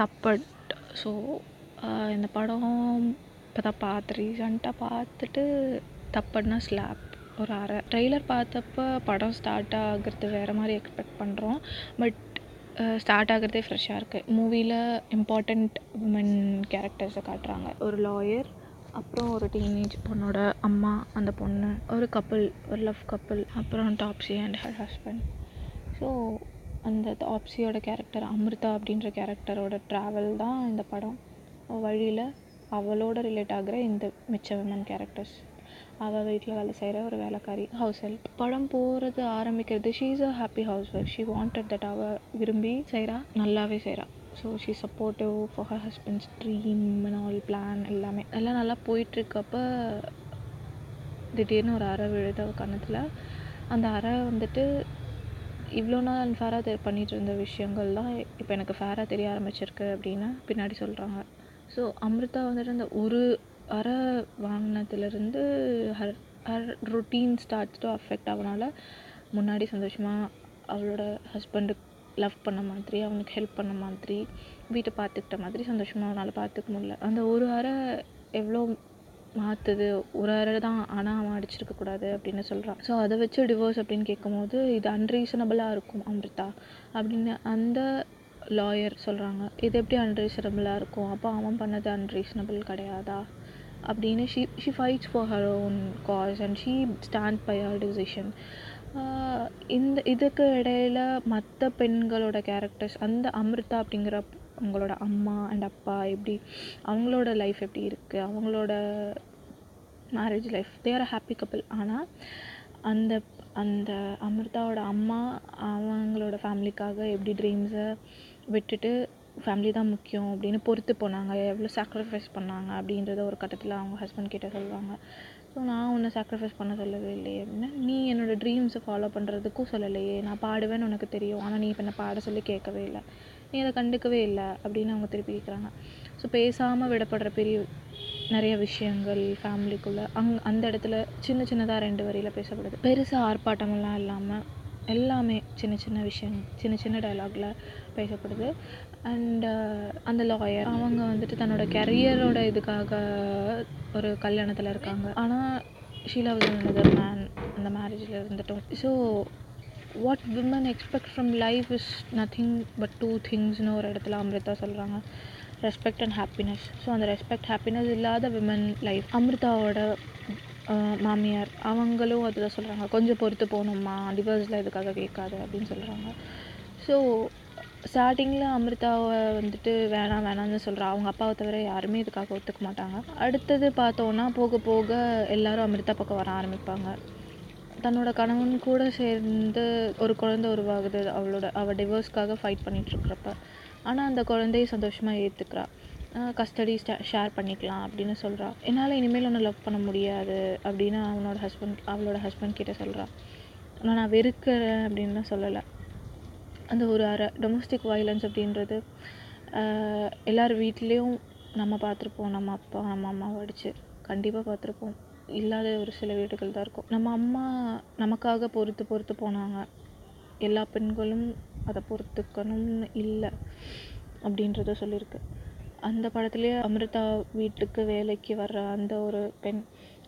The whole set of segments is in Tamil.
தப்பட் ஸோ இந்த படம் இப்போ தான் பார்த்து ரீசெண்டாக பார்த்துட்டு தப்பட்னா ஸ்லாப் ஒரு அரை ட்ரெய்லர் பார்த்தப்ப படம் ஸ்டார்ட் ஆகிறது வேறு மாதிரி எக்ஸ்பெக்ட் பண்ணுறோம் பட் ஸ்டார்ட் ஆகிறதே ஃப்ரெஷ்ஷாக இருக்குது மூவியில் இம்பார்ட்டண்ட் உமன் கேரக்டர்ஸை காட்டுறாங்க. ஒரு லாயர் அப்புறம் ஒரு டீனேஜ் பொண்ணோட அம்மா அந்த பொண்ணு ஒரு கப்புள் ஒரு லவ் கப்புள் அப்புறம் Taapsee and her husband so அந்த டாப்ஸியோட கேரக்டர் அமிர்தா அப்படின்ற கேரக்டரோட ட்ராவல் தான் இந்த படம். வழியில் அவளோட ரிலேட் ஆகிற இந்த மிச்ச விமன் கேரக்டர்ஸ் அவள் வீட்டில் வேலை செய்கிற ஒரு வேலைக்காரி ஹவுஸ் ஹெல்ப் படம் போகிறது ஆரம்பிக்கிறது she is a happy housewife she wanted that அவள் விரும்பி செய்கிறா நல்லாவே செய்கிறா so she supportive for her husband's dream and all plan எல்லாமே. எல்லாம் நல்லா போயிட்டுருக்கப்ப திடீர்னு ஒரு அறை விழுது அவள் அந்த அறை வந்துட்டு இவ்வளோ நாள் அன்ஃபேராக தெ பண்ணிகிட்டு இருந்த விஷயங்கள் தான் இப்போ எனக்கு ஃபேராக தெரிய ஆரம்பிச்சிருக்கு அப்படின்னு பின்னாடி சொல்கிறாங்க ஸோ அமிர்தா வந்துட்டு அந்த ஒரு அற வாங்கினதுலேருந்து her her routine starts to affect ஆகனால முன்னாடி சந்தோஷமாக அவளோட ஹஸ்பண்டுக்கு லவ் பண்ண மாதிரி அவனுக்கு ஹெல்ப் பண்ண மாதிரி வீட்டை பார்த்துக்கிட்ட மாதிரி சந்தோஷமாக அவனால் பார்த்துக்க முடியல. அந்த ஒரு அறை எவ்வளோ மாற்றுது ஒரு அறை தான் ஆனால் அவன் அடிச்சிருக்கக்கூடாது அப்படின்னு சொல்கிறான் ஸோ அதை வச்சு டிவோர்ஸ் அப்படின்னு கேட்கும்போது இது அன்ரீசனபிளாக இருக்கும் அமிர்தா அப்படின்னு அந்த லாயர் சொல்கிறாங்க இது எப்படி அன்ரீசனபிளாக இருக்கும்? அப்போ அவன் பண்ணது அன்ரீசனபிள் கிடையாதா? அப்படின்னு she she fights for her own cause and she stand by her decision இந்த இதுக்கு இடையில மற்ற பெண்களோட கேரக்டர்ஸ் அந்த அமிர்தா அப்படிங்கிற அவங்களோட அம்மா அண்ட் அப்பா எப்படி அவங்களோட லைஃப் எப்படி இருக்குது அவங்களோட marriage life their happy couple ஆனால் அந்த அந்த அமிர்தாவோட அம்மா அவங்களோட ஃபேமிலிக்காக எப்படி ட்ரீம்ஸை விட்டுட்டு ஃபேமிலி தான் முக்கியம் அப்படின்னு பொறுத்து போனாங்க எவ்வளோ சாக்ரிஃபைஸ் பண்ணாங்க அப்படின்றத ஒரு கட்டத்தில் அவங்க ஹஸ்பண்ட் கிட்ட சொல்லுவாங்க. ஸோ நான் உன்னை சாக்ரிஃபைஸ் பண்ண சொல்லவே இல்லையே அப்படின்னா நீ என்னோடய ட்ரீம்ஸை ஃபாலோ பண்ணுறதுக்கும் சொல்லலையே நான் பாடுவேன்னு உனக்கு தெரியும் ஆனால் நீ இப்போ என்னை பாட சொல்லி கேட்கவே இல்லை. நீ அதை கண்டுக்கவே இல்லை அப்படின்னு அவங்க திருப்பி கேட்குறாங்க. ஸோ பேசாமல் விடப்படுற பெரிய நிறைய விஷயங்கள் ஃபேமிலிக்குள்ளே அங் அந்த இடத்துல சின்ன சின்னதாக ரெண்டு வரியில் பேசப்படுது. பெருசாக ஆர்ப்பாட்டமெல்லாம் இல்லாமல் எல்லாமே சின்ன சின்ன விஷயம் சின்ன சின்ன டைலாகில் பேசப்படுது. அண்டு uh, அந்த லாயர் அவங்க வந்துட்டு தன்னோட கெரியரோட இதுக்காக ஒரு கல்யாணத்தில் இருக்காங்க. ஆனால் ஷீலா was மேன் அந்த மேரேஜில் இருந்துட்டோம். So what women expect from life is nothing but two திங்ஸ்னு ஒரு இடத்துல அமிர்தா சொல்கிறாங்க ரெஸ்பெக்ட் அண்ட் ஹாப்பினஸ் ஸோ அந்த ரெஸ்பெக்ட் ஹாப்பினஸ் இல்லாத விமன் லைஃப் அமிர்தாவோட மாமியார் அவங்களும் அதுதான் சொல்கிறாங்க கொஞ்சம் பொறுத்து போகணுமா டிவர்ஸில் இதுக்காக கேட்காது அப்படின்னு சொல்கிறாங்க ஸோ ஸ்டார்டிங்கில் அமிர்தாவை வந்துட்டு வேணாம் வேணாம்னு சொல்கிறா அவங்க அப்பாவை தவிர யாருமே இதுக்காக ஒத்துக்க மாட்டாங்க. அடுத்தது பார்த்தோன்னா போக போக எல்லாரும் அமிர்தா பக்கம் வர ஆரம்பிப்பாங்க. தன்னோட கணவன் கூட சேர்ந்து ஒரு குழந்தை உருவாகுது. அவளோட அவள் டிவோர்ஸ்க்காக ஃபைட் பண்ணிகிட்ருக்குறப்ப ஆனால் அந்த குழந்தைய சந்தோஷமாக ஏற்றுக்கிறா கஸ்டடி ஷேர் பண்ணிக்கலாம் அப்படின்னு சொல்கிறா என்னால் இனிமேல் ஒன்று லவ் பண்ண முடியாது அப்படின்னு அவனோட ஹஸ்பண்ட் அவளோட ஹஸ்பண்ட் கிட்டே சொல்கிறா ஆனால் நான் வெறுக்கிறேன் அப்படின்லாம் சொல்லலை. அந்த ஒரு அற டொமஸ்டிக் வயலன்ஸ் அப்படின்றது எல்லார் வீட்லேயும் நம்ம பார்த்துருப்போம். நம்ம அப்பா நம்ம அம்மாவை அடித்து கண்டிப்பாக பார்த்துருப்போம். இல்லாத ஒரு சில வீடுகள் தான் இருக்கும். நம்ம அம்மா நமக்காக பொறுத்து பொறுத்து போனாங்க. எல்லா பெண்களும் அதை பொறுத்துக்கணும்னு இல்லை அப்படின்றத சொல்லியிருக்கு. அந்த படத்துலேயே அமிர்தா வீட்டுக்கு வேலைக்கு வர்ற அந்த ஒரு பெண்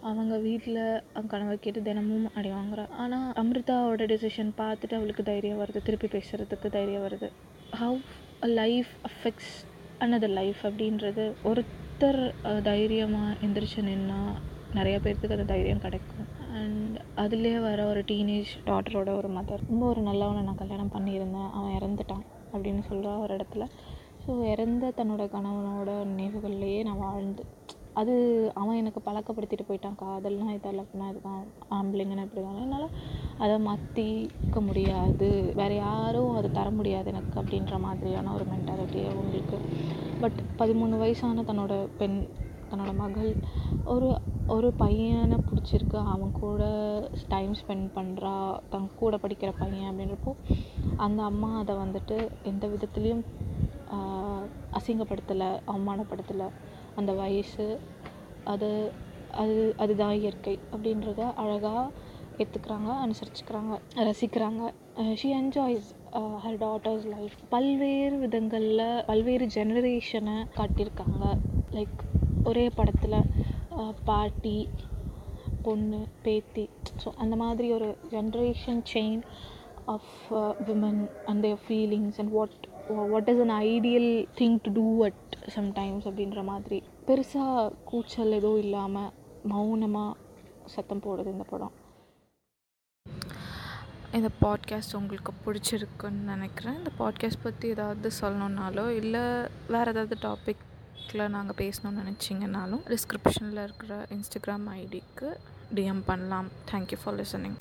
அவங்க வீட்டில் அவங்க கணவர் கேட்டு தினமும் அடி வாங்குறா. ஆனால் அமிர்தாவோட டெசிஷன் பார்த்துட்டு அவளுக்கு தைரியம் வருது. திருப்பி பேசுகிறதுக்கு தைரியம் வருது. How a life affects another life அப்படின்றது ஒருத்தர் தைரியமாக எந்திரிச்சு நின்னா நிறைய பேர்த்துக்கு அந்த தைரியம் கிடைக்கும். அண்ட் அதுலேயே வர ஒரு டீனேஜ் டாட்டரோட ஒரு மதர் ரொம்ப ஒரு நல்லவனை நான் கல்யாணம் பண்ணியிருந்தேன். அவன் இறந்துட்டான் அப்படின்னு சொல்கிறா ஒரு இடத்துல. ஸோ இறந்த தன்னோட கணவனோட நினைவுகள்லேயே நான் வாழ்ந்து அது அவன் எனக்கு பழக்கப்படுத்திட்டு போயிட்டான். காதல்னா இதான் லவ்னா இதுதான் ஆம்பளைங்கன்னா இப்படி தான். என்னால் அதை மாற்றிக்க முடியாது. வேறு யாரும் அதை தர முடியாது எனக்கு அப்படின்ற மாதிரியான ஒரு மென்டாலிட்டியே அவங்களுக்கு பட் பதிமூணு வயசான தன்னோட பெண் தன்னோட மகள் ஒரு ஒரு பையனை பிடிச்சிருக்கு. அவன் கூட டைம் ஸ்பெண்ட் பண்ணுறா தன் கூட படிக்கிற பையன் அப்படின்றப்போ அந்த அம்மா அதை வந்துட்டு எந்த விதத்துலேயும் அசிங்கப்படுத்தலை அவமானப்படுத்தலை. அந்த வயசு அது அது அதுதான் இயற்கை அப்படின்றத அழகாக ஏற்றுக்கிறாங்க அனுசரிச்சுக்கிறாங்க ரசிக்கிறாங்க. She enjoys her daughter's life பல்வேறு விதங்களில் பல்வேறு ஜெனரேஷனை காட்டியிருக்காங்க. லைக் ஒரே படத்தில் பாட்டி பொண்ணு பேத்தி ஸோ அந்த மாதிரி ஒரு generation chain of women and their feelings and what what is an ideal thing to do at sometimes அப்படின்ற மாதிரி. பெருசாக கூச்சல் எதுவும் இல்லாமல் மௌனமாக சத்தம் போடுது இந்த படம். இந்த பாட்காஸ்ட் உங்களுக்கு பிடிச்சிருக்குன்னு நினைக்கிறேன். இந்த பாட்காஸ்ட் பற்றி ஏதாவது சொல்லணுன்னாலோ இல்லை வேறு ஏதாவது டாப்பிக்கில் நாங்கள் பேசணும்னு நினச்சிங்கனாலும் டிஸ்கிரிப்ஷனில் இருக்கிற இன்ஸ்டாகிராம் ஐடிக்கு டிஎம் பண்ணலாம். Thank you for listening